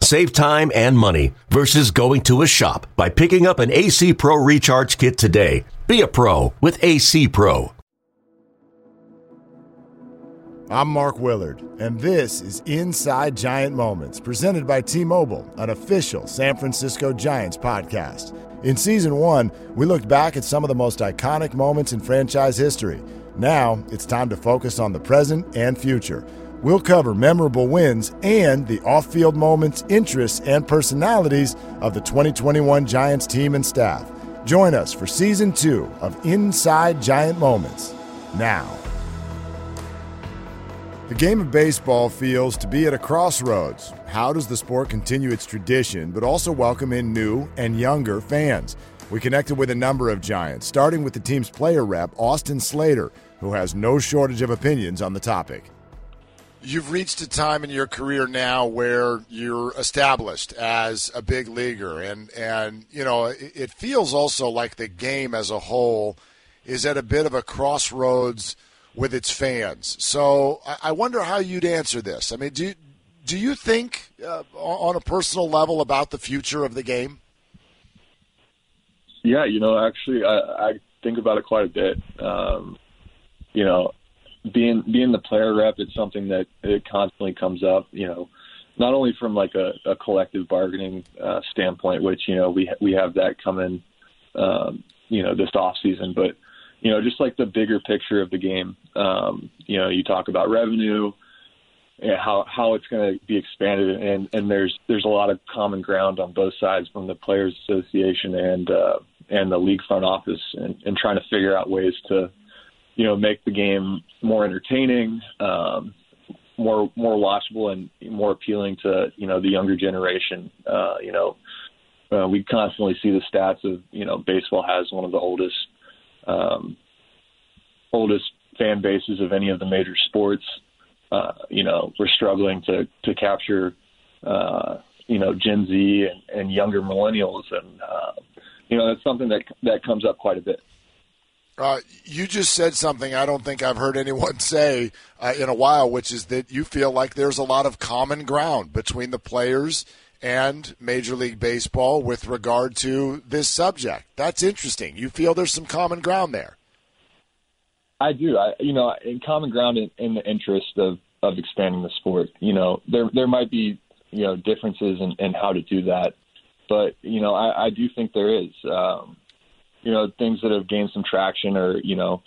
Save time and money versus going to a shop by picking up an AC Pro Recharge Kit today. Be a pro with AC Pro. I'm Mark Willard, and this is Inside Giant Moments, presented by T Mobile, an official San Francisco Giants podcast. In season one, we looked back at some of the most iconic moments in franchise history. Now, it's time to focus on the present and future. We'll cover memorable wins and the off field moments, interests, and personalities of the 2021 Giants team and staff. Join us for season two of Inside Giant Moments now. The game of baseball feels to be at a crossroads. How does the sport continue its tradition, but also welcome in new and younger fans? We connected with a number of Giants, starting with the team's player rep, Austin Slater, who has no shortage of opinions on the topic you've reached a time in your career now where you're established as a big leaguer. And and you know it feels also like the game as a whole is at a bit of a crossroads with its fans. So i wonder how you'd answer this. I mean do do you think uh, on a personal level about the future of the game? Yeah you know actually i, I think about it quite a bit. Um, you know being being the player rep, it's something that it constantly comes up. You know, not only from like a, a collective bargaining uh, standpoint, which you know we we have that coming, um, you know, this off season, but you know, just like the bigger picture of the game. Um, you know, you talk about revenue, and how how it's going to be expanded, and and there's there's a lot of common ground on both sides from the players association and uh, and the league front office, and, and trying to figure out ways to you know, make the game more entertaining, um, more more watchable, and more appealing to you know the younger generation. Uh, you know, uh, we constantly see the stats of you know baseball has one of the oldest um, oldest fan bases of any of the major sports. Uh, you know, we're struggling to to capture uh, you know Gen Z and, and younger millennials, and uh, you know that's something that that comes up quite a bit. Uh, you just said something I don't think I've heard anyone say uh, in a while, which is that you feel like there's a lot of common ground between the players and Major League Baseball with regard to this subject. That's interesting. You feel there's some common ground there. I do. I, you know, in common ground in, in the interest of, of expanding the sport. You know, there there might be you know differences in, in how to do that, but you know, I, I do think there is. Um, you know things that have gained some traction or you know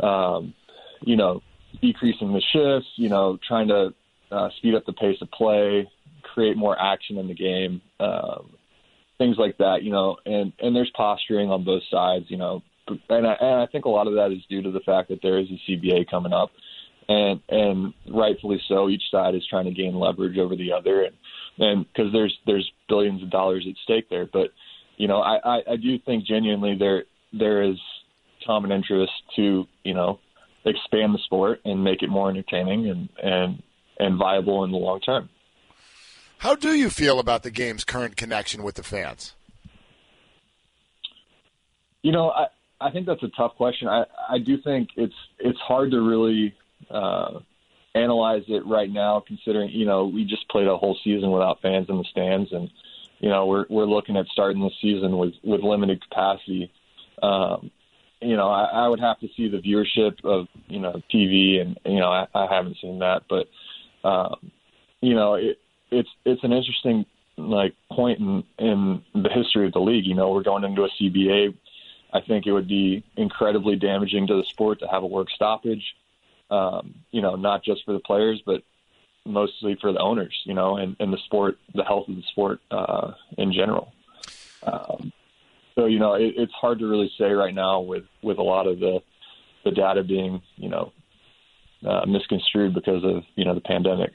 um, you know decreasing the shifts you know trying to uh, speed up the pace of play create more action in the game um, things like that you know and and there's posturing on both sides you know and I, and I think a lot of that is due to the fact that there is a CBA coming up and and rightfully so each side is trying to gain leverage over the other and and because there's there's billions of dollars at stake there but you know, I, I, I do think genuinely there there is common interest to you know expand the sport and make it more entertaining and and and viable in the long term. How do you feel about the game's current connection with the fans? You know, I I think that's a tough question. I I do think it's it's hard to really uh, analyze it right now, considering you know we just played a whole season without fans in the stands and you know, we're we're looking at starting the season with with limited capacity. Um, you know, I, I would have to see the viewership of you know TV, and you know, I, I haven't seen that, but um, you know, it, it's it's an interesting like point in in the history of the league. You know, we're going into a CBA. I think it would be incredibly damaging to the sport to have a work stoppage. Um, you know, not just for the players, but mostly for the owners, you know, and, and the sport, the health of the sport uh, in general. Um, so you know, it, it's hard to really say right now with with a lot of the the data being you know uh, misconstrued because of you know the pandemic.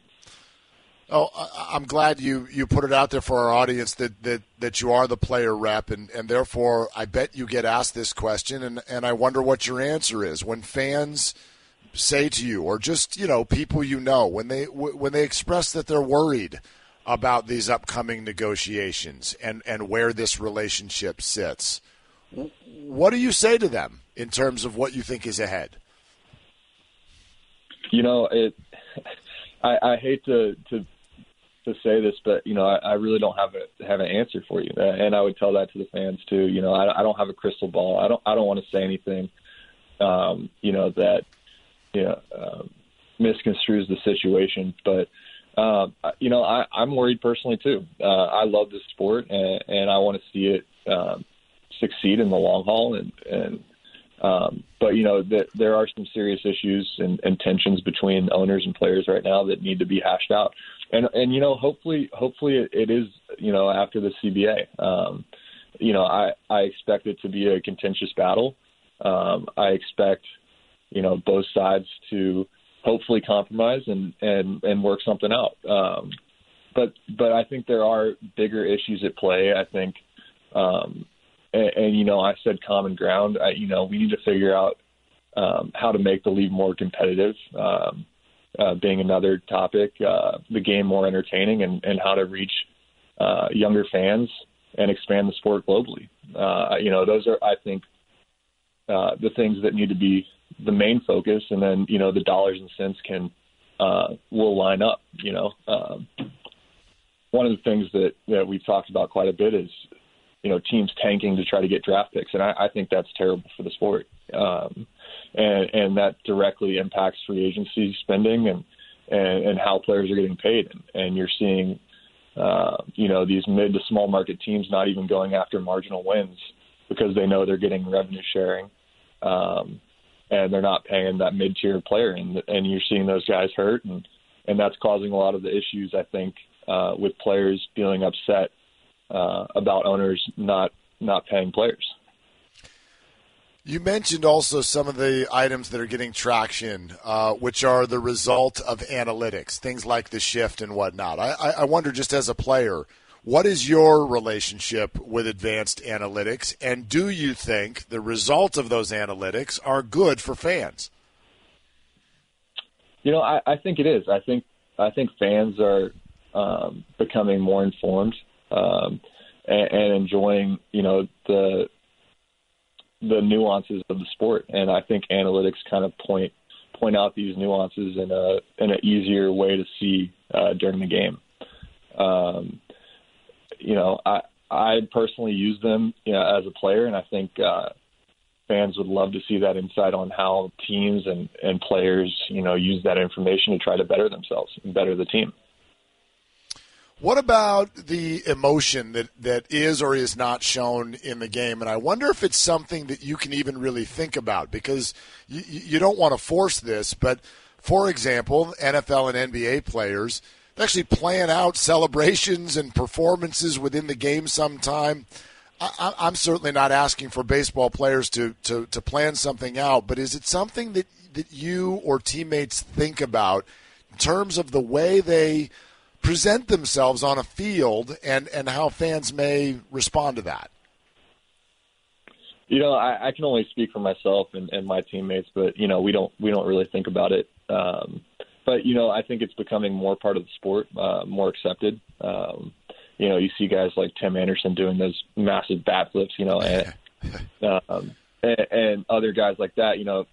Oh, I'm glad you, you put it out there for our audience that, that, that you are the player rep, and, and therefore I bet you get asked this question, and, and I wonder what your answer is. When fans say to you, or just you know people you know, when they when they express that they're worried about these upcoming negotiations and, and where this relationship sits, what do you say to them in terms of what you think is ahead? You know, it. I, I hate to, to to say this, but you know, I, I really don't have a have an answer for you, and I would tell that to the fans too. You know, I, I don't have a crystal ball. I don't I don't want to say anything, um, you know, that you know um, misconstrues the situation. But um, you know, I, I'm worried personally too. Uh, I love this sport, and, and I want to see it um, succeed in the long haul, and and um, but you know that there are some serious issues and, and tensions between owners and players right now that need to be hashed out. And and you know hopefully hopefully it, it is you know after the CBA. Um, you know I I expect it to be a contentious battle. Um, I expect you know both sides to hopefully compromise and and and work something out. Um, but but I think there are bigger issues at play. I think um, and, and you know, I said common ground. I, you know, we need to figure out um, how to make the league more competitive. Um, uh, being another topic, uh, the game more entertaining, and, and how to reach uh, younger fans and expand the sport globally. Uh, you know, those are, I think, uh, the things that need to be the main focus, and then you know the dollars and cents can uh, will line up. You know, um, one of the things that that we've talked about quite a bit is you know teams tanking to try to get draft picks, and I, I think that's terrible for the sport, um, and and that directly impacts free agency spending and and, and how players are getting paid, and, and you're seeing. Uh, you know these mid to small market teams not even going after marginal wins because they know they're getting revenue sharing, um, and they're not paying that mid tier player, and and you're seeing those guys hurt, and and that's causing a lot of the issues I think uh, with players feeling upset uh, about owners not not paying players. You mentioned also some of the items that are getting traction, uh, which are the result of analytics, things like the shift and whatnot. I, I wonder, just as a player, what is your relationship with advanced analytics, and do you think the results of those analytics are good for fans? You know, I, I think it is. I think I think fans are um, becoming more informed um, and, and enjoying, you know, the the nuances of the sport. And I think analytics kind of point point out these nuances in a in an easier way to see uh, during the game. Um, you know, I I personally use them you know, as a player, and I think uh, fans would love to see that insight on how teams and and players you know use that information to try to better themselves and better the team. What about the emotion that, that is or is not shown in the game? And I wonder if it's something that you can even really think about because you, you don't want to force this. But for example, NFL and NBA players actually plan out celebrations and performances within the game sometime. I, I'm certainly not asking for baseball players to, to, to plan something out, but is it something that, that you or teammates think about in terms of the way they – present themselves on a field and, and how fans may respond to that? You know, I, I can only speak for myself and, and my teammates, but you know, we don't we don't really think about it. Um, but you know, I think it's becoming more part of the sport, uh, more accepted. Um, you know, you see guys like Tim Anderson doing those massive bat flips, you know, and, um, and, and other guys like that. You know,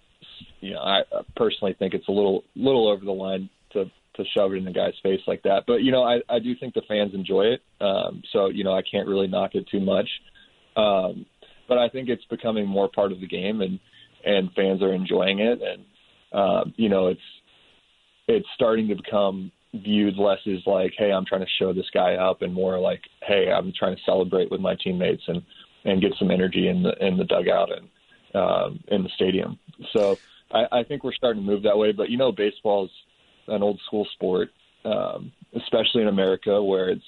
you know, I personally think it's a little little over the line to to shove it in the guy's face like that. But you know, I, I do think the fans enjoy it. Um, so you know, I can't really knock it too much. Um, but I think it's becoming more part of the game, and and fans are enjoying it, and uh, you know, it's it's starting to become viewed less as like, hey, I'm trying to show this guy up, and more like, hey, I'm trying to celebrate with my teammates and and get some energy in the in the dugout and um, in the stadium. So I, I think we're starting to move that way. But you know, baseball's an old school sport, um, especially in America where it's,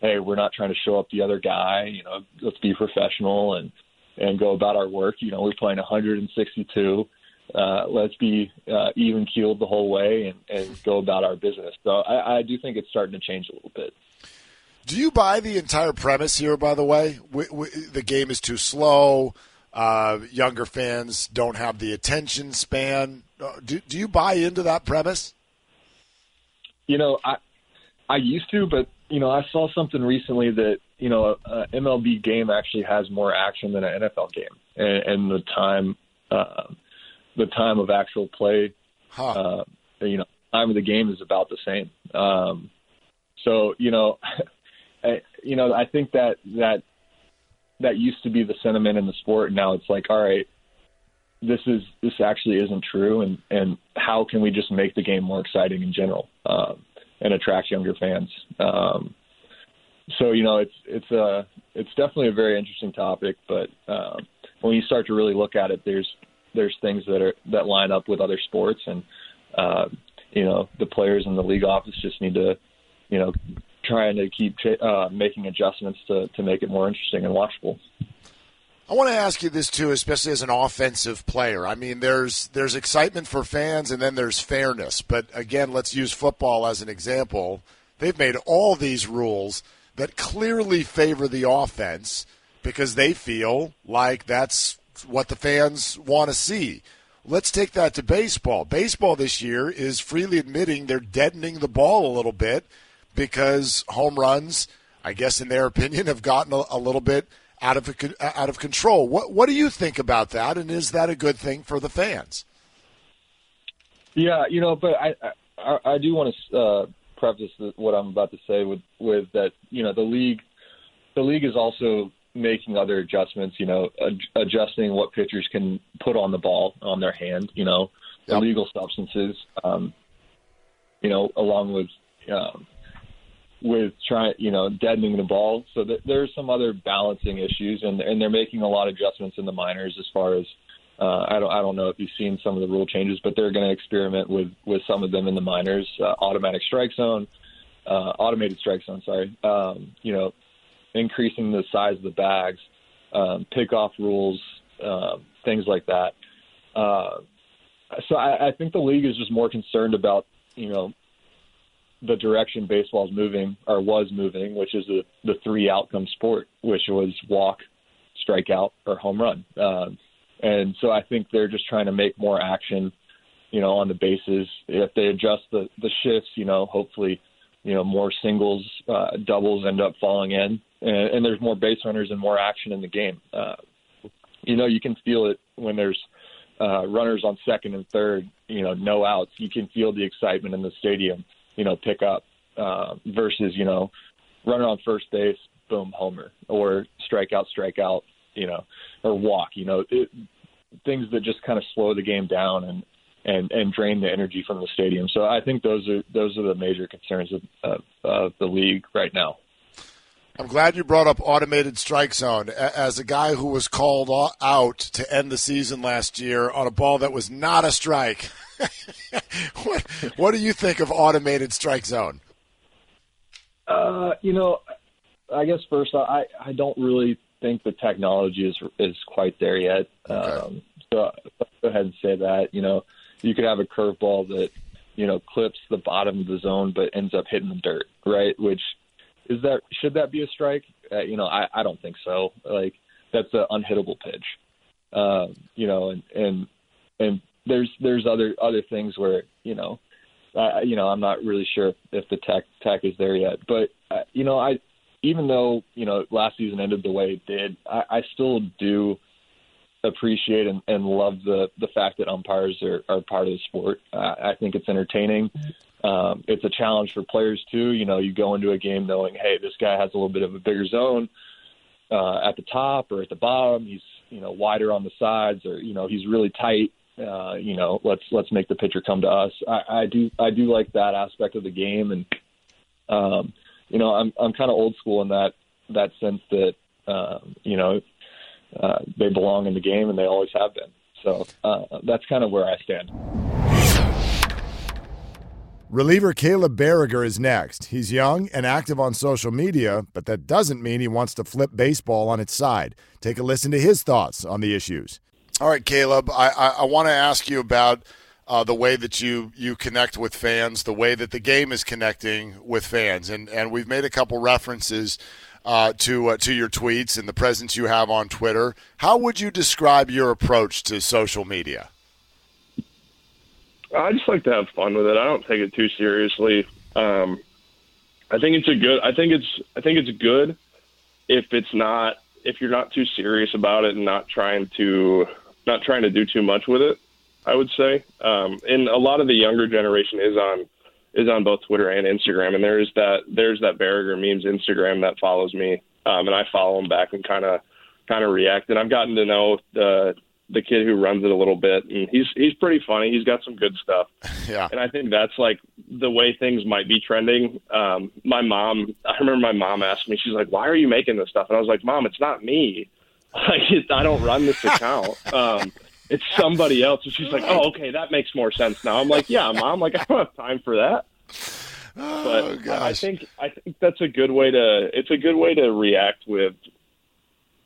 hey, we're not trying to show up the other guy. You know, let's be professional and and go about our work. You know, we're playing 162. Uh, let's be uh, even keeled the whole way and, and go about our business. So I, I do think it's starting to change a little bit. Do you buy the entire premise here? By the way, the game is too slow. Uh, younger fans don't have the attention span. Uh, do, do you buy into that premise? You know, I I used to, but you know, I saw something recently that you know, a, MLB game actually has more action than an NFL game, and, and the time, uh, the time of actual play, huh. uh, you know, time of the game is about the same. Um, so you know, I, you know, I think that that that used to be the sentiment in the sport. And Now it's like, all right, this is this actually isn't true, and and how can we just make the game more exciting in general um, and attract younger fans? Um, so you know, it's it's a uh, it's definitely a very interesting topic, but um, when you start to really look at it, there's there's things that are that line up with other sports, and uh, you know, the players in the league office just need to, you know, trying to keep uh, making adjustments to to make it more interesting and watchable. I want to ask you this too, especially as an offensive player. I mean, there's there's excitement for fans, and then there's fairness. But again, let's use football as an example. They've made all these rules that clearly favor the offense because they feel like that's what the fans want to see. Let's take that to baseball. Baseball this year is freely admitting they're deadening the ball a little bit because home runs, I guess in their opinion, have gotten a, a little bit out of out of control. What what do you think about that, and is that a good thing for the fans? Yeah, you know, but I I, I do want to uh, preface what I'm about to say with with that you know the league the league is also making other adjustments. You know, ad- adjusting what pitchers can put on the ball on their hand. You know, yep. illegal substances. Um, you know, along with um, with trying, you know, deadening the ball. So th- there's some other balancing issues, and and they're making a lot of adjustments in the minors as far as uh, I don't I don't know if you've seen some of the rule changes, but they're going to experiment with with some of them in the minors. Uh, automatic strike zone, uh, automated strike zone. Sorry, um, you know, increasing the size of the bags, um, pickoff rules, uh, things like that. Uh, so I, I think the league is just more concerned about you know the direction baseball's moving or was moving, which is the the three outcome sport, which was walk, strikeout, or home run. Uh, and so I think they're just trying to make more action, you know, on the bases. If they adjust the the shifts, you know, hopefully, you know, more singles, uh, doubles end up falling in, and, and there's more base runners and more action in the game. Uh, you know, you can feel it when there's uh, runners on second and third, you know, no outs. You can feel the excitement in the stadium, you know, pick up uh, versus, you know, runner on first base, boom, homer, or strikeout, strikeout, you know, or walk. You know, it, things that just kind of slow the game down and and and drain the energy from the stadium. So I think those are those are the major concerns of, of, of the league right now. I'm glad you brought up automated strike zone. As a guy who was called out to end the season last year on a ball that was not a strike, what, what do you think of automated strike zone? Uh, you know, I guess first I I don't really think the technology is is quite there yet. Okay. Um, so I'll go ahead and say that. You know, you could have a curveball that you know clips the bottom of the zone but ends up hitting the dirt, right? Which is that should that be a strike? Uh, you know, I I don't think so. Like that's an unhittable pitch. Uh, you know, and and and there's there's other other things where you know, I, you know, I'm not really sure if the tech tech is there yet, but uh, you know, I even though you know last season ended the way it did, I, I still do appreciate and, and love the the fact that umpires are, are part of the sport. Uh, I think it's entertaining. Um, it's a challenge for players too. You know, you go into a game knowing, hey, this guy has a little bit of a bigger zone uh, at the top or at the bottom. He's you know wider on the sides, or you know he's really tight. Uh, you know, let's let's make the pitcher come to us. I, I do I do like that aspect of the game, and um, you know, I'm I'm kind of old school in that that sense that um, you know uh, they belong in the game and they always have been. So uh, that's kind of where I stand. Reliever Caleb Baragar is next. He's young and active on social media, but that doesn't mean he wants to flip baseball on its side. Take a listen to his thoughts on the issues. All right, Caleb. I, I, I want to ask you about uh, the way that you you connect with fans, the way that the game is connecting with fans, and and we've made a couple references uh, to uh, to your tweets and the presence you have on Twitter. How would you describe your approach to social media? I just like to have fun with it. I don't take it too seriously. Um, I think it's a good. I think it's. I think it's good if it's not. If you're not too serious about it and not trying to not trying to do too much with it. I would say, um, and a lot of the younger generation is on is on both Twitter and Instagram, and there's that there's that Baragar memes Instagram that follows me, um, and I follow him back and kind of kind of react. And I've gotten to know the the kid who runs it a little bit, and he's he's pretty funny. He's got some good stuff. Yeah, and I think that's like the way things might be trending. Um, my mom, I remember my mom asked me, she's like, "Why are you making this stuff?" And I was like, "Mom, it's not me. Like, I don't run this account." Um, it's somebody else. And she's like, oh, okay, that makes more sense now. I'm like, yeah, mom, like I don't have time for that. Oh, but gosh. I think I think that's a good way to it's a good way to react with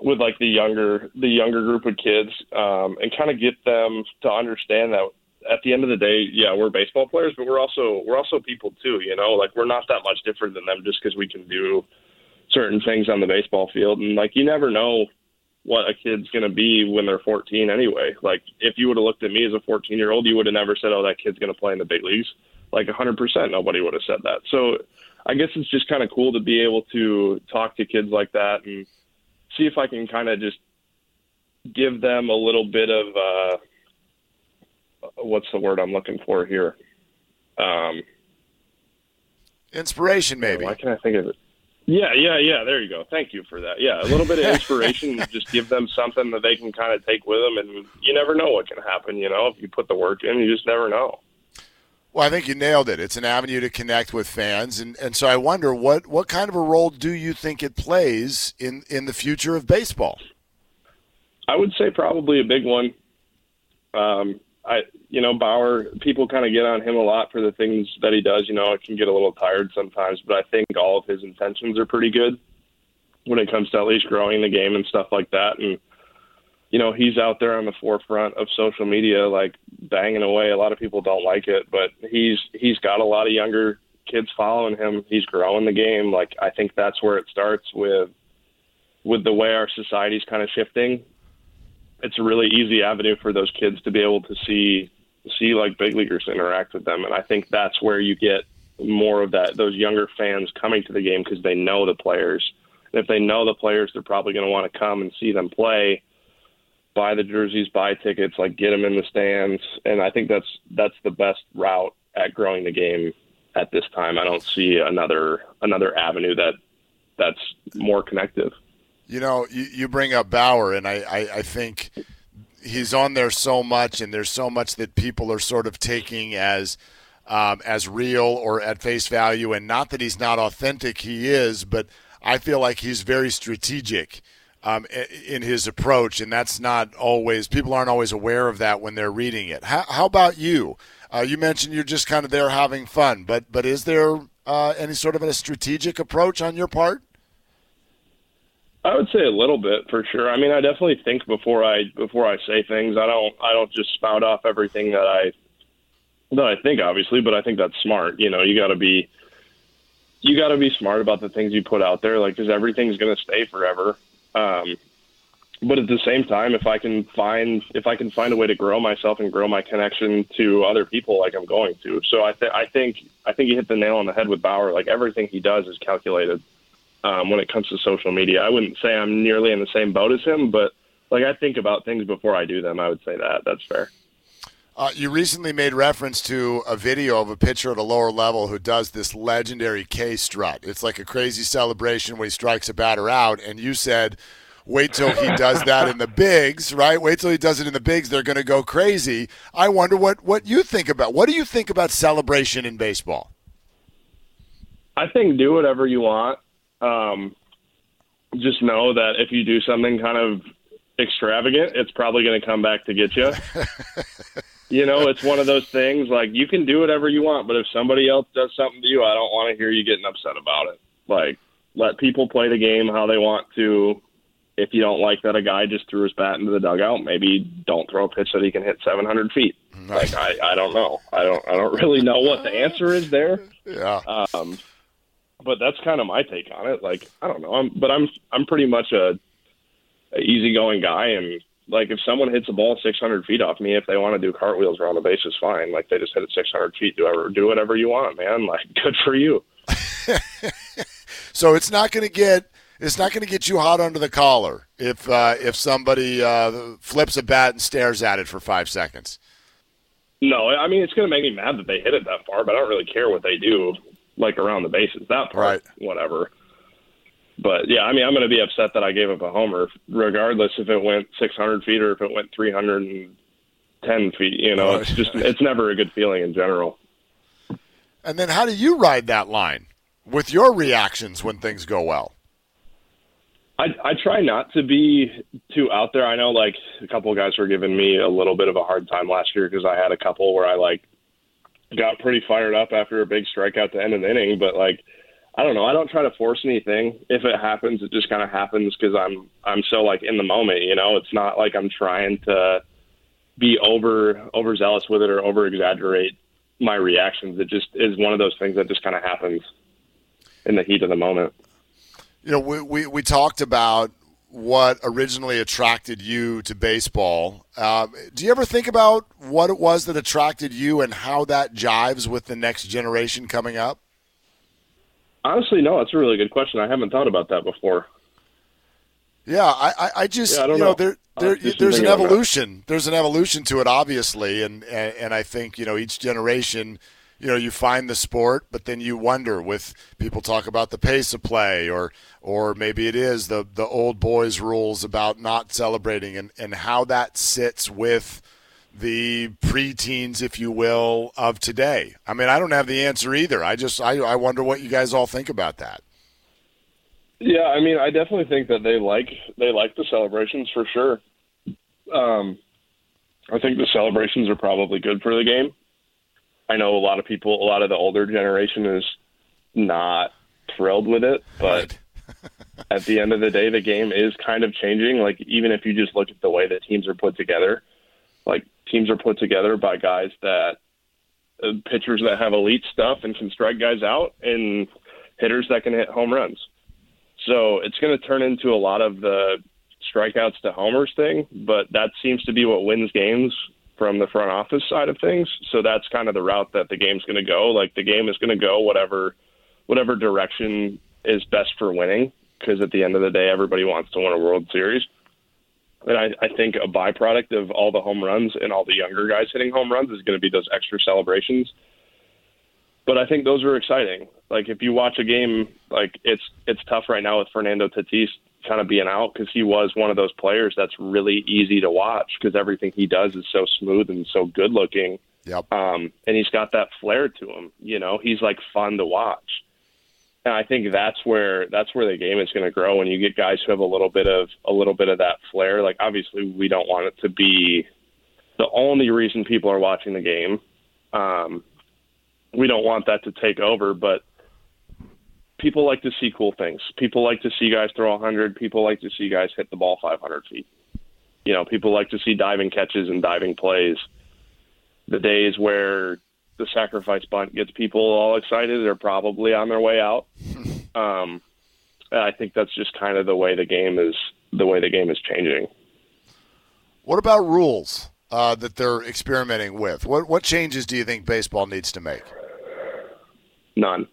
with like the younger the younger group of kids um, and kind of get them to understand that at the end of the day, yeah, we're baseball players, but we're also we're also people too. You know, like we're not that much different than them just because we can do certain things on the baseball field, and like you never know what a kid's going to be when they're 14 anyway. Like if you would have looked at me as a 14 year old, you would have never said, "Oh, that kid's going to play in the big leagues." Like 100%, nobody would have said that. So I guess it's just kind of cool to be able to talk to kids like that and see if I can kind of just give them a little bit of uh, what's the word I'm looking for here? Um, Inspiration, maybe. Why can't I think of it? Yeah, yeah, yeah. There you go. Thank you for that. Yeah, a little bit of inspiration, just give them something that they can kind of take with them, and you never know what can happen. You know, if you put the work in, you just never know. Well, I think you nailed it. It's an avenue to connect with fans, and, and so I wonder what what kind of a role do you think it plays in in the future of baseball? I would say probably a big one. Um, I, you know, Bauer, people kind of get on him a lot for the things that he does. You know, it can get a little tired sometimes, but I think all of his intentions are pretty good when it comes to at least growing the game and stuff like that. And, you know, he's out there on the forefront of social media, like banging away. A lot of people don't like it, but he's, he's got a lot of younger kids following him. He's growing the game. Like, I think that's where it starts with, with the way our society's kind of shifting it's a really easy avenue for those kids to be able to see see like big leaguers interact with them and i think that's where you get more of that those younger fans coming to the game because they know the players. And if they know the players they're probably going to want to come and see them play buy the jerseys buy tickets like get them in the stands. And i think that's that's the best route at growing the game at this time. I don't see another another avenue that that's more connective. You know, you, you bring up Bauer, and I, I, I think he's on there so much, and there's so much that people are sort of taking as um, as real or at face value. And not that he's not authentic, he is, but I feel like he's very strategic um, in his approach, and that's not always people aren't always aware of that when they're reading it. How, how about you? Uh, you mentioned you're just kind of there having fun, but but is there uh, any sort of a strategic approach on your part? I would say a little bit for sure. I mean, I definitely think before I before I say things. I don't I don't just spout off everything that I that I think obviously, but I think that's smart. You know, you got to be you got to be smart about the things you put out there, like because everything's going to stay forever. Um, but at the same time, if I can find if I can find a way to grow myself and grow my connection to other people, like I'm going to. So I th- I think I think you hit the nail on the head with Bauer. Like everything he does is calculated um, when it comes to social media. I wouldn't say I'm nearly in the same boat as him, but like I think about things before I do them. I would say that that's fair. Uh, you recently made reference to a video of a pitcher at a lower level who does this legendary K strut. It's like a crazy celebration when he strikes a batter out, and you said, "Wait till he does that in the bigs, right? Wait till he does it in the bigs. They're going to go crazy." I wonder what what you think about. What do you think about celebration in baseball? I think do whatever you want um, just know that if you do something kind of extravagant, it's probably going to come back to get you. you know, it's one of those things like you can do whatever you want, but if somebody else does something to you, I don't want to hear you getting upset about it. Like, let people play the game how they want to. if you don't like that a guy just threw his bat into the dugout, maybe don't throw a pitch that he can hit 700 feet. Like I, I don't know. I don't I don't really know what the answer is there. Yeah. Um, but that's kind of my take on it. Like I don't know. I'm but I'm I'm pretty much a, a easygoing guy, and like if someone hits a ball 600 feet off me, if they want to do cartwheels around the bases, fine. Like they just hit it 600 feet. Do ever do whatever you want, man. Like good for you. so it's not going to get it's not going to get you hot under the collar if uh, if somebody uh, flips a bat and stares at it for five seconds. No, I mean it's going to make me mad that they hit it that far, but I don't really care what they do, like around the bases. That part, right. whatever. But yeah, I mean I'm going to be upset that I gave up a homer, regardless if it went 600 feet or if it went 310 feet. You know, right. it's just it's never a good feeling in general. And then how do you ride that line with your reactions when things go well? I, I try not to be too out there. I know like a couple of guys were giving me a little bit of a hard time last year because I had a couple where I like got pretty fired up after a big strikeout to end an inning, but like I don't know. I don't try to force anything. If it happens, it just kind of happens because I'm I'm so like in the moment. You know, it's not like I'm trying to be over overzealous with it or over exaggerate my reactions. It just is one of those things that just kind of happens in the heat of the moment you know, we, we, we talked about what originally attracted you to baseball. Um, do you ever think about what it was that attracted you and how that jives with the next generation coming up? Honestly, no. That's a really good question. I haven't thought about that before. Yeah, I, I just yeah, I you know, know there, there there's an evolution. There's an evolution to it, obviously, and, and and I think you know each generation you know you find the sport but then you wonder with people talk about the pace of play or or maybe it is the the old boys rules about not celebrating and and how that sits with the preteens if you will of today. I mean i don't have the answer either. I just i, I wonder what you guys all think about that. Yeah i mean i definitely think that they like they like the celebrations for sure. Um i think the celebrations are probably good for the game I know a lot of people, a lot of the older generation is not thrilled with it, but at the end of the day, the game is kind of changing. Like even if you just look at the way that teams are put together, like teams are put together by guys that uh, pitchers that have elite stuff and can strike guys out, and hitters that can hit home runs. So it's going to turn into a lot of the strikeouts to homers thing, but that seems to be what wins games from the front office side of things. So that's kind of the route that the game's going to go. Like the game is going to go whatever whatever direction is best for winning because at the end of the day everybody wants to win a World Series. And I, I think a byproduct of all the home runs and all the younger guys hitting home runs is going to be those extra celebrations. But I think those are exciting. Like if you watch a game, like it's it's tough right now with Fernando Tatis kind of being out because he was one of those players that's really easy to watch because everything he does is so smooth and so good looking. Yep. Um, and he's got that flair to him. You know, he's like fun to watch. And I think that's where that's where the game is going to grow when you get guys who have a little bit of a little bit of that flair. Like obviously, we don't want it to be the only reason people are watching the game. Um, we don't want that to take over, but people like to see cool things. People like to see guys throw 100. People like to see guys hit the ball 500 feet. You know, people like to see diving catches and diving plays. The days where the sacrifice bunt gets people all excited are probably on their way out. Um, I think that's just kind of the way the game is. The way the game is changing. What about rules uh, that they're experimenting with? What what changes do you think baseball needs to make? None.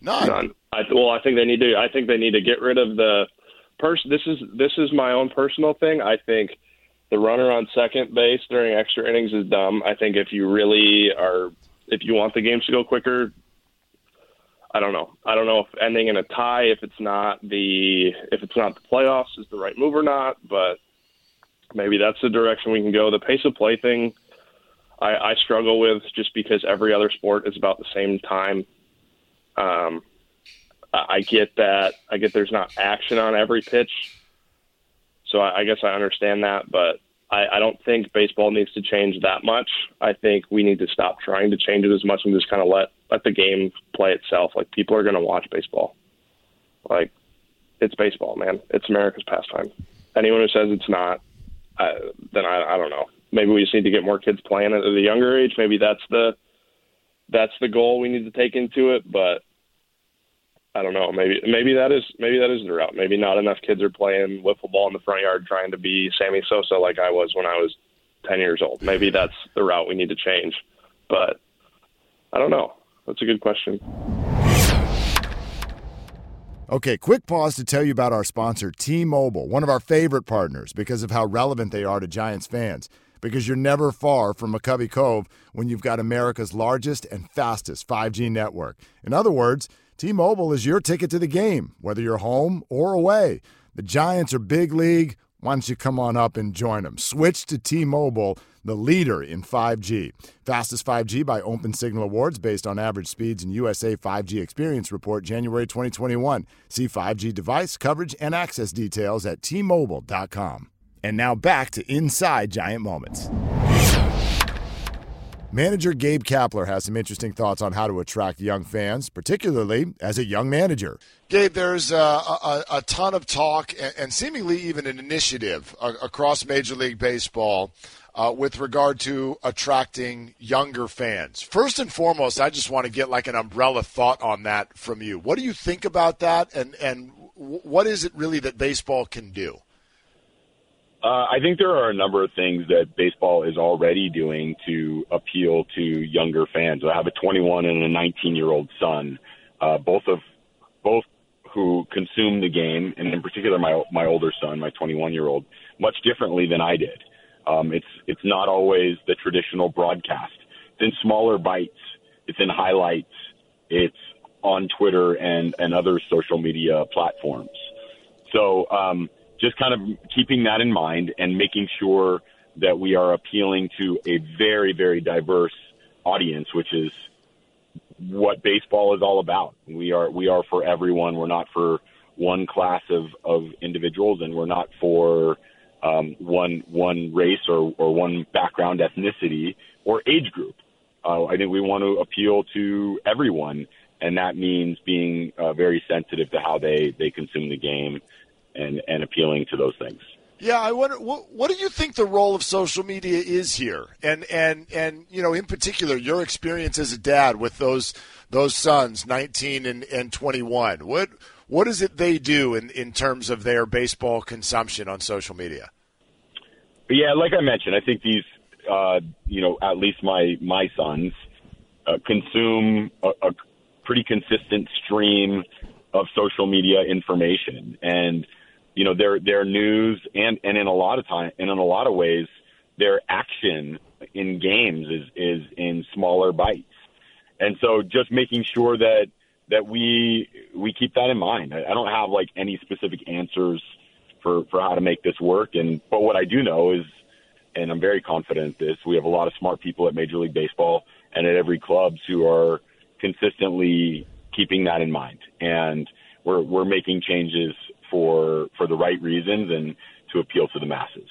None. None. I, well, I think they need to. I think they need to get rid of the person. This is this is my own personal thing. I think the runner on second base during extra innings is dumb. I think if you really are, if you want the games to go quicker, I don't know. I don't know if ending in a tie, if it's not the if it's not the playoffs, is the right move or not. But maybe that's the direction we can go. The pace of play thing, I, I struggle with just because every other sport is about the same time um, I get that. I get there's not action on every pitch, so I, I guess I understand that. But I, I don't think baseball needs to change that much. I think we need to stop trying to change it as much and just kind of let let the game play itself. Like people are going to watch baseball. Like it's baseball, man. It's America's pastime. Anyone who says it's not, then I, I don't know. Maybe we just need to get more kids playing at a younger age. Maybe that's the that's the goal we need to take into it. But I don't know. Maybe maybe that is maybe that is the route. Maybe not enough kids are playing wiffle ball in the front yard trying to be Sammy Sosa like I was when I was ten years old. Maybe that's the route we need to change. But I don't know. That's a good question. Okay, quick pause to tell you about our sponsor, T Mobile, one of our favorite partners because of how relevant they are to Giants fans. Because you're never far from McCovey Cove when you've got America's largest and fastest 5G network. In other words, T Mobile is your ticket to the game, whether you're home or away. The Giants are big league. Why don't you come on up and join them? Switch to T Mobile the leader in 5G. Fastest 5G by Open Signal Awards based on average speeds in USA 5G Experience Report January 2021. See 5G device coverage and access details at tmobile.com. And now back to Inside Giant Moments. Manager Gabe Kapler has some interesting thoughts on how to attract young fans, particularly as a young manager. Gabe, there's a, a, a ton of talk and, seemingly even an initiative across Major League Baseball uh, with regard to attracting younger fans. First and foremost, I just want to get like an umbrella thought on that from you. What do you think about that, and and what is it really that baseball can do? Uh, I think there are a number of things that baseball is already doing to appeal to younger fans. I have a 21 and a 19 year old son, uh, both of both who consume the game, and in particular my my older son, my 21 year old, much differently than I did. Um, it's it's not always the traditional broadcast. It's in smaller bites. It's in highlights. It's on Twitter and and other social media platforms. So um, just kind of keeping that in mind and making sure that we are appealing to a very very diverse audience, which is what baseball is all about. We are we are for everyone. We're not for one class of, of individuals, and we're not for um, one one race or, or one background, ethnicity, or age group. Uh, I think we want to appeal to everyone, and that means being uh, very sensitive to how they, they consume the game and, and appealing to those things. Yeah, I wonder what, what do you think the role of social media is here, and and and you know, in particular, your experience as a dad with those those sons, nineteen and, and twenty one. What what is it they do in, in terms of their baseball consumption on social media? Yeah, like I mentioned, I think these, uh, you know, at least my my sons uh, consume a, a pretty consistent stream of social media information, and you know, their their news and and in a lot of time and in a lot of ways, their action in games is is in smaller bites, and so just making sure that that we we keep that in mind. I, don't have like any specific answers for for how to make this work, and but what I do know is, and I'm very confident this, we have a lot of smart people at Major League Baseball and at every clubs who are consistently keeping that in mind, and we're we're making changes for for the right reasons and to appeal to the masses.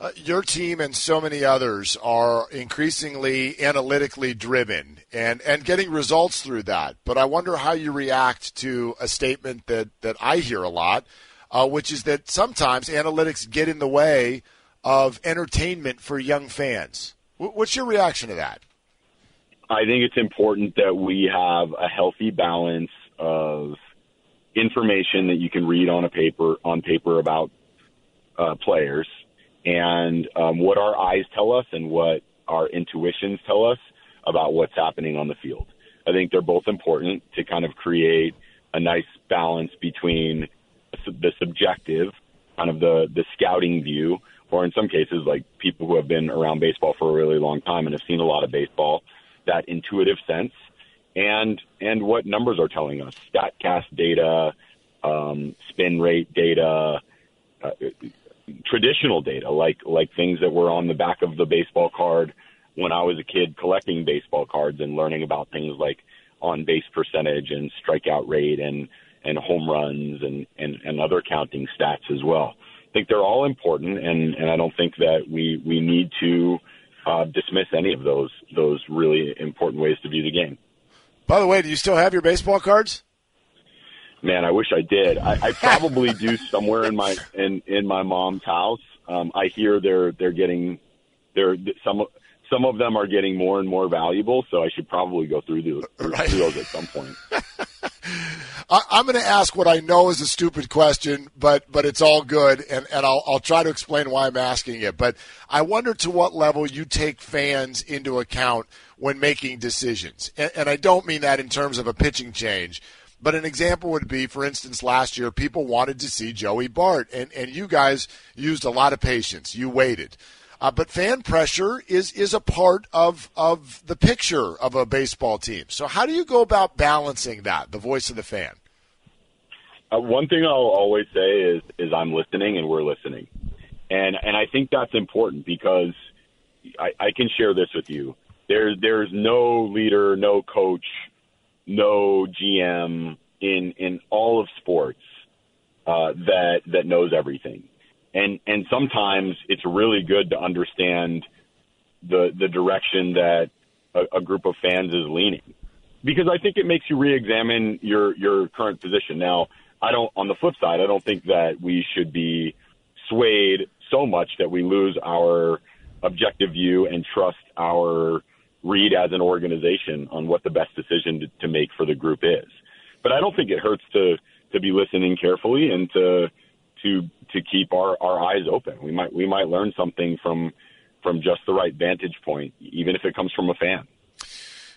Uh, your team and so many others are increasingly analytically driven and, and getting results through that. But I wonder how you react to a statement that, that I hear a lot, uh, which is that sometimes analytics get in the way of entertainment for young fans. W- what's your reaction to that? I think it's important that we have a healthy balance of information that you can read on a paper on paper about uh, players and um, what our eyes tell us and what our intuitions tell us about what's happening on the field. I think they're both important to kind of create a nice balance between the subjective, kind of the the scouting view, or in some cases, like people who have been around baseball for a really long time and have seen a lot of baseball, that intuitive sense, and and what numbers are telling us, Statcast data, um, spin rate data. Uh, traditional data, like like things that were on the back of the baseball card when I was a kid collecting baseball cards and learning about things like on base percentage and strikeout rate and and home runs and, and, and other counting stats as well. I think they're all important, and, and I don't think that we we need to uh, dismiss any of those those really important ways to view the game. By the way, do you still have your baseball cards? Man, I wish I did. I, I probably do somewhere in my in in my mom's house. Um, I hear they're they're getting they're some some of them are getting more and more valuable. So I should probably go through, the, right. through those at some point. I, am going to ask what I know is a stupid question, but but it's all good, and, and I'll I'll try to explain why I'm asking it. But I wonder to what level you take fans into account when making decisions, and, and I don't mean that in terms of a pitching change. But an example would be, for instance, last year people wanted to see Joey Bart, and, and you guys used a lot of patience. You waited. Uh, but fan pressure is is a part of of the picture of a baseball team. So how do you go about balancing that, the voice of the fan? Uh, one thing I'll always say is is I'm listening and we're listening, and and I think that's important because I, I can share this with you. There's there's no leader, no coach, no GM in in all of sports uh, that that knows everything and and sometimes it's really good to understand the the direction that a, a group of fans is leaning because I think it makes you re-examine your your current position. Now, I don't. On the flip side, I don't think that we should be swayed so much that we lose our objective view and trust our read as an organization on what the best decision to, to make for the group is. But I don't think it hurts to to be listening carefully and to to to keep our, our eyes open. We might we might learn something from from just the right vantage point, even if it comes from a fan.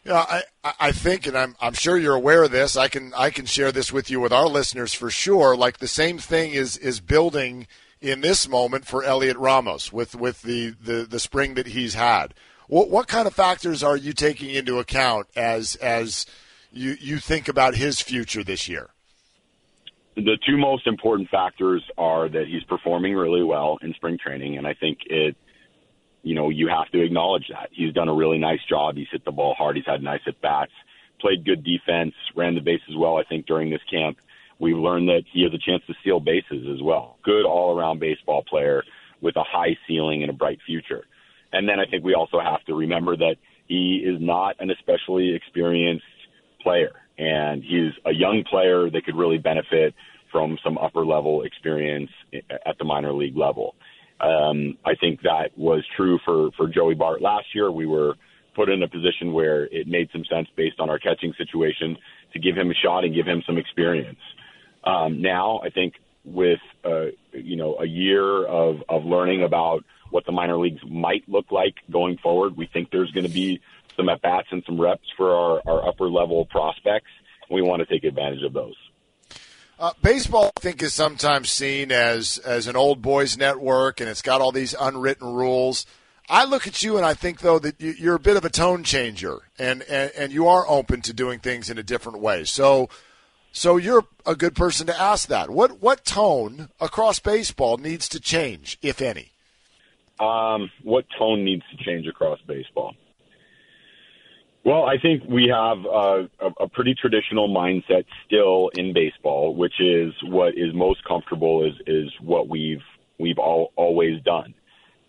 Yeah, I, I think, and I'm, I'm sure you're aware of this. I can, I can share this with you with our listeners for sure. Like the same thing is, is building in this moment for Heliot Ramos with, with the, the, the spring that he's had. What, what kind of factors are you taking into account as, as you, you think about his future this year? the two most important factors are that he's performing really well in spring training, and I think it, you know, you have to acknowledge that he's done a really nice job. He's hit the ball hard. He's had nice at bats, played good defense, ran the bases well. I think during this camp, we've learned that he has a chance to steal bases as well. Good all around baseball player with a high ceiling and a bright future. And then I think we also have to remember that he is not an especially experienced player and he's a young player that could really benefit from some upper level experience at the minor league level. Um, I think that was true for, for Joey Bart last year. We were put in a position where it made some sense based on our catching situation to give him a shot and give him some experience. Um, now, I think with uh, you know a year of, of learning about what the minor leagues might look like going forward, we think there's going to be some at bats and some reps for our, our upper level prospects. We want to take advantage of those. Uh, baseball, I think, is sometimes seen as as an old boys network, and it's got all these unwritten rules. I look at you and I think, though, that you're a bit of a tone changer, and, and, and you are open to doing things in a different way. So, so you're a good person to ask that. What what tone across baseball needs to change, if any? Um, what tone needs to change across baseball? Well, I think we have a, a pretty traditional mindset still in baseball, which is what is most comfortable is is what we've we've all always done.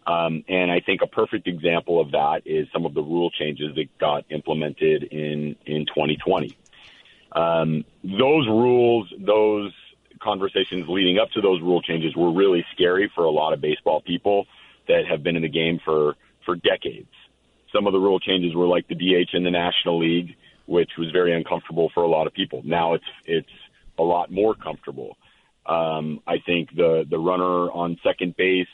Um, and I think a perfect example of that is some of the rule changes that got implemented in in 2020. Um, those rules, those conversations leading up to those rule changes were really scary for a lot of baseball people that have been in the game for for decades some of the rule changes were like the DH in the National League, which was very uncomfortable for a lot of people. Now it's it's a lot more comfortable. Um, I think the the runner on second base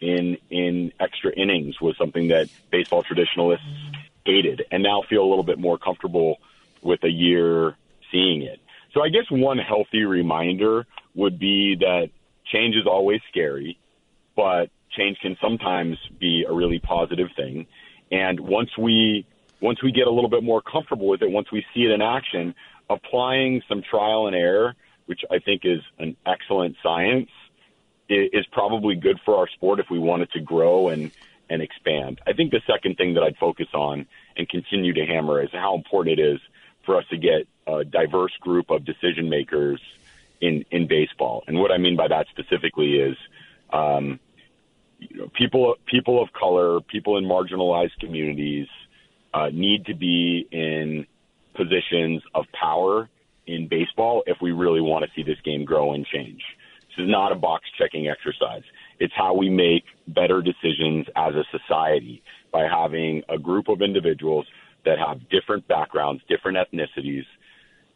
in in extra innings was something that baseball traditionalists hated, and now feel a little bit more comfortable with a year seeing it. So I guess one healthy reminder would be that change is always scary, but change can sometimes be a really positive thing. And once we once we get a little bit more comfortable with it, once we see it in action, applying some trial and error, which I think is an excellent science, is probably good for our sport if we want it to grow and and expand. I think the second thing that I'd focus on and continue to hammer is how important it is for us to get a diverse group of decision makers in in baseball. And what I mean by that specifically is um, you know, people people of color, people in marginalized communities uh, need to be in positions of power in baseball if we really want to see this game grow and change. This is not a box checking exercise. It's how we make better decisions as a society by having a group of individuals that have different backgrounds, different ethnicities,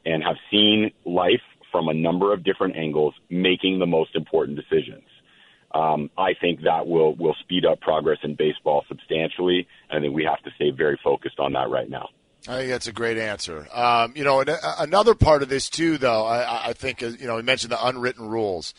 and have seen life from a number of different angles, making the most important decisions. Um, I think that will will speed up progress in baseball substantially, and I think we have to stay very focused on that right now. I think that's a great answer. Um, you know, another part of this too, though, I, I think, you know, we mentioned the unwritten rules.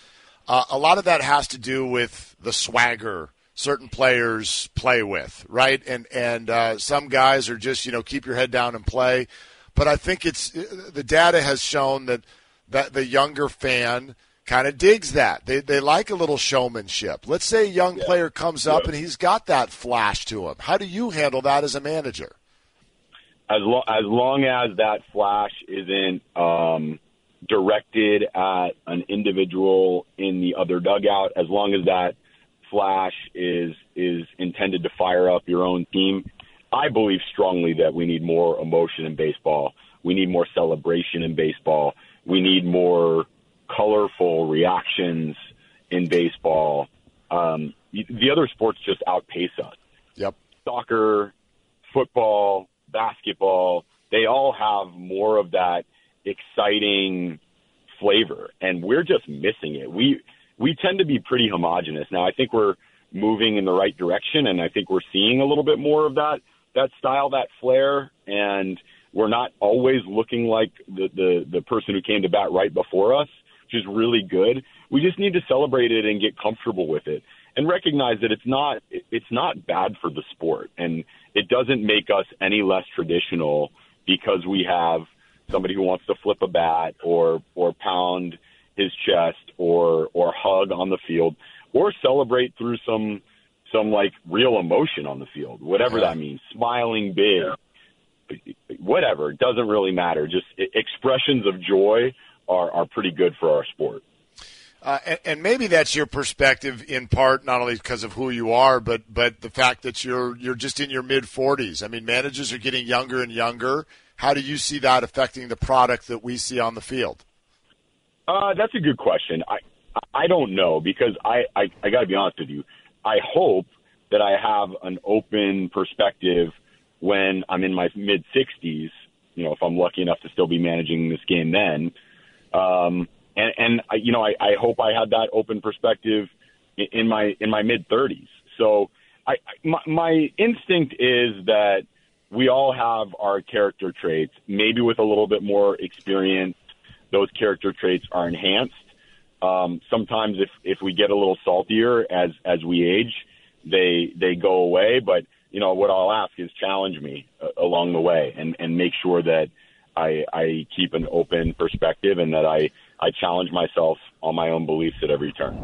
Uh, a lot of that has to do with the swagger certain players play with, right? And and uh, some guys are just you know keep your head down and play. But I think it's the data has shown that that the younger fan kind of digs that. They they like a little showmanship. Let's say a young yeah. player comes up yeah. and he's got that flash to him. How do you handle that as a manager? As long as long as that flash isn't um, directed at an individual in the other dugout, as long as that flash is is intended to fire up your own team, I believe strongly that we need more emotion in baseball. We need more celebration in baseball. We need more colorful reactions in baseball. Um, the other sports just outpace us. Yep. Soccer, football, basketball, they all have more of that exciting flavor, and we're just missing it. We we tend to be pretty homogenous. Now, I think we're moving in the right direction, and I think we're seeing a little bit more of that that style, that flair, and we're not always looking like the the, the person who came to bat right before us, is really good. We just need to celebrate it and get comfortable with it, and recognize that it's not it's not bad for the sport, and it doesn't make us any less traditional because we have somebody who wants to flip a bat or or pound his chest or or hug on the field or celebrate through some some like real emotion on the field, whatever that means, smiling big, whatever. It doesn't really matter. Just expressions of joy are are pretty good for our sport. Uh, and, and, maybe that's your perspective in part, not only because of who you are, but but the fact that you're you're just in your mid 40s. I mean, managers are getting younger and younger. How do you see that affecting the product that we see on the field? Uh, that's a good question. I I don't know because I I, I got to be honest with you. I hope that I have an open perspective when I'm in my mid 60s. You know, if I'm lucky enough to still be managing this game then. Um, and and you know, I, I hope I had that open perspective in, in my in my mid 30s. So I my, my instinct is that we all have our character traits, maybe with a little bit more experience, those character traits are enhanced. Um, sometimes if, if we get a little saltier as, as we age, they, they go away. But, you know, what I'll ask is challenge me uh, along the way and, and make sure that I, I keep an open perspective and that I, I challenge myself on my own beliefs at every turn.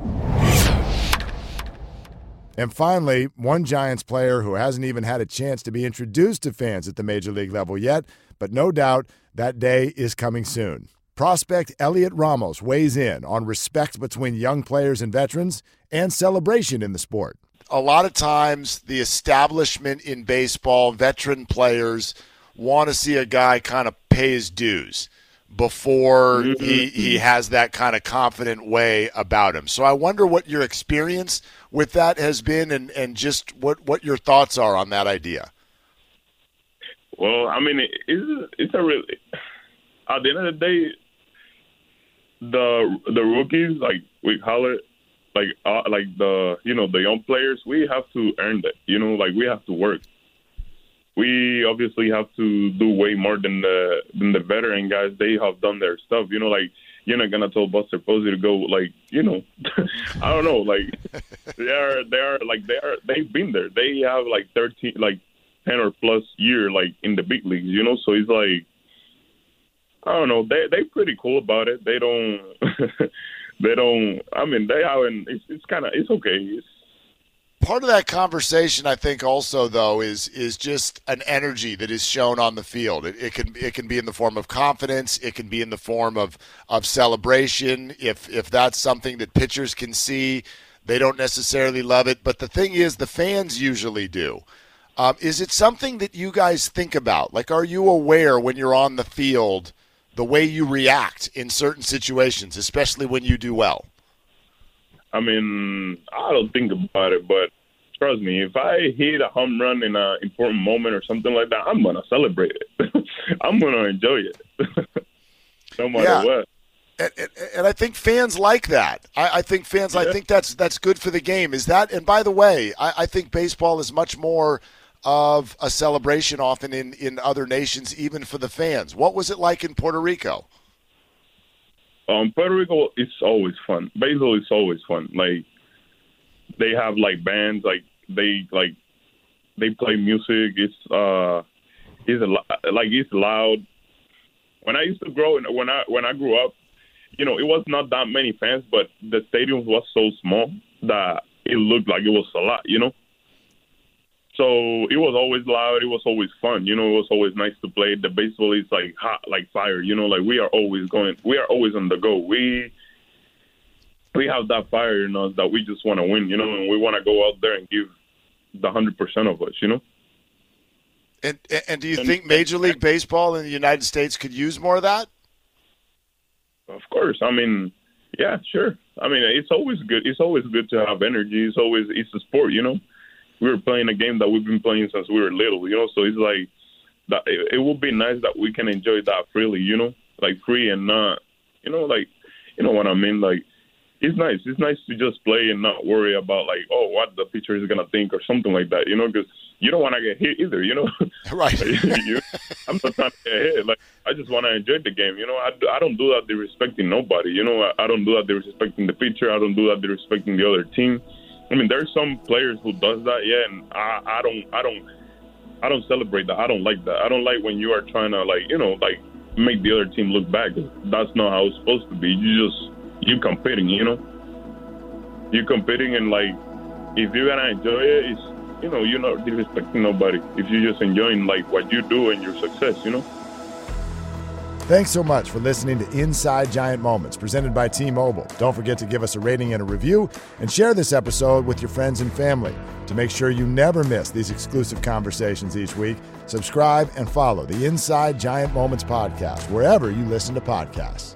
And finally, one Giants player who hasn't even had a chance to be introduced to fans at the major league level yet, but no doubt that day is coming soon. Prospect Heliot Ramos weighs in on respect between young players and veterans and celebration in the sport. A lot of times, the establishment in baseball, veteran players want to see a guy kind of pay his dues before mm-hmm. he, he has that kind of confident way about him. So I wonder what your experience with that has been and, and just what, what your thoughts are on that idea. Well, I mean, it's, it's a really, at the end of the day, the the rookies, like we call it, like uh, like the you know the young players, we have to earn that. You know, like we have to work. We obviously have to do way more than the than the veteran guys. They have done their stuff. You know, like you're not gonna tell Buster Posey to go like you know, I don't know, like they are they are like they are they've been there. They have like thirteen like ten or plus year like in the big leagues. You know, so it's like I don't know. They they pretty cool about it. They don't. they don't. I mean, they haven't. It's, it's kind of. It's okay. It's, Part of that conversation, I think, also though, is is just an energy that is shown on the field. It, it can it can be in the form of confidence. It can be in the form of of celebration. If if that's something that pitchers can see, they don't necessarily love it. But the thing is, the fans usually do. Um, is it something that you guys think about? Like, are you aware when you're on the field the way you react in certain situations, especially when you do well? I mean, I don't think about it, but trust me, if I hit a home run in an important moment or something like that, I'm gonna celebrate it. I'm gonna enjoy it, no matter yeah. what. And, and, and, I think fans like that. I, I think fans. Yeah. I think that's that's good for the game. Is that? And by the way, I, I think baseball is much more of a celebration often in in other nations, even for the fans. What was it like in Puerto Rico? Um, Puerto Rico, it's always fun. Baseball is always fun. Like they have like bands, like they like they play music. It's uh, it's a, like it's loud. When I used to grow, when I when I grew up, you know, it was not that many fans, but the stadium was so small that it looked like it was a lot, you know. So it was always loud. It was always fun. You know, it was always nice to play. The baseball is like hot, like fire. You know, like we are always going. We are always on the go. We we have that fire in us that we just want to win. You know, and we want to go out there and give the hundred percent of us. You know. And and do you and, think Major League Baseball in the United States could use more of that? Of course. I mean, yeah, sure. I mean, it's always good. It's always good to have energy. It's always it's a sport, you know. We were playing a game that we've been playing since we were little, you know. So it's like that. It, it would be nice that we can enjoy that freely, you know, like free and not, you know, like you know what I mean, like it's nice. It's nice to just play and not worry about like, oh, what the pitcher is gonna think or something like that. You know, because you don't want to get hit either. You know, right? you, I'm not trying to get hit. Like I just want to enjoy the game. You know, I, I don't do that disrespecting nobody. You know, I, I don't do that disrespecting the pitcher. I don't do that disrespecting the other team. I mean, there's some players who does that, yeah, and I, I don't, I don't, I don't celebrate that. I don't like that. I don't like when you are trying to like, you know, like make the other team look bad. That's not how it's supposed to be. You just you competing, you know. You're competing and like if you're gonna enjoy it, it's you know you're not disrespecting nobody. If you're just enjoying like what you do and your success, you know. Thanks so much for listening to Inside Giant Moments, presented by T Mobile. Don't forget to give us a rating and a review, and share this episode with your friends and family. To make sure you never miss these exclusive conversations each week, subscribe and follow the Inside Giant Moments podcast wherever you listen to podcasts.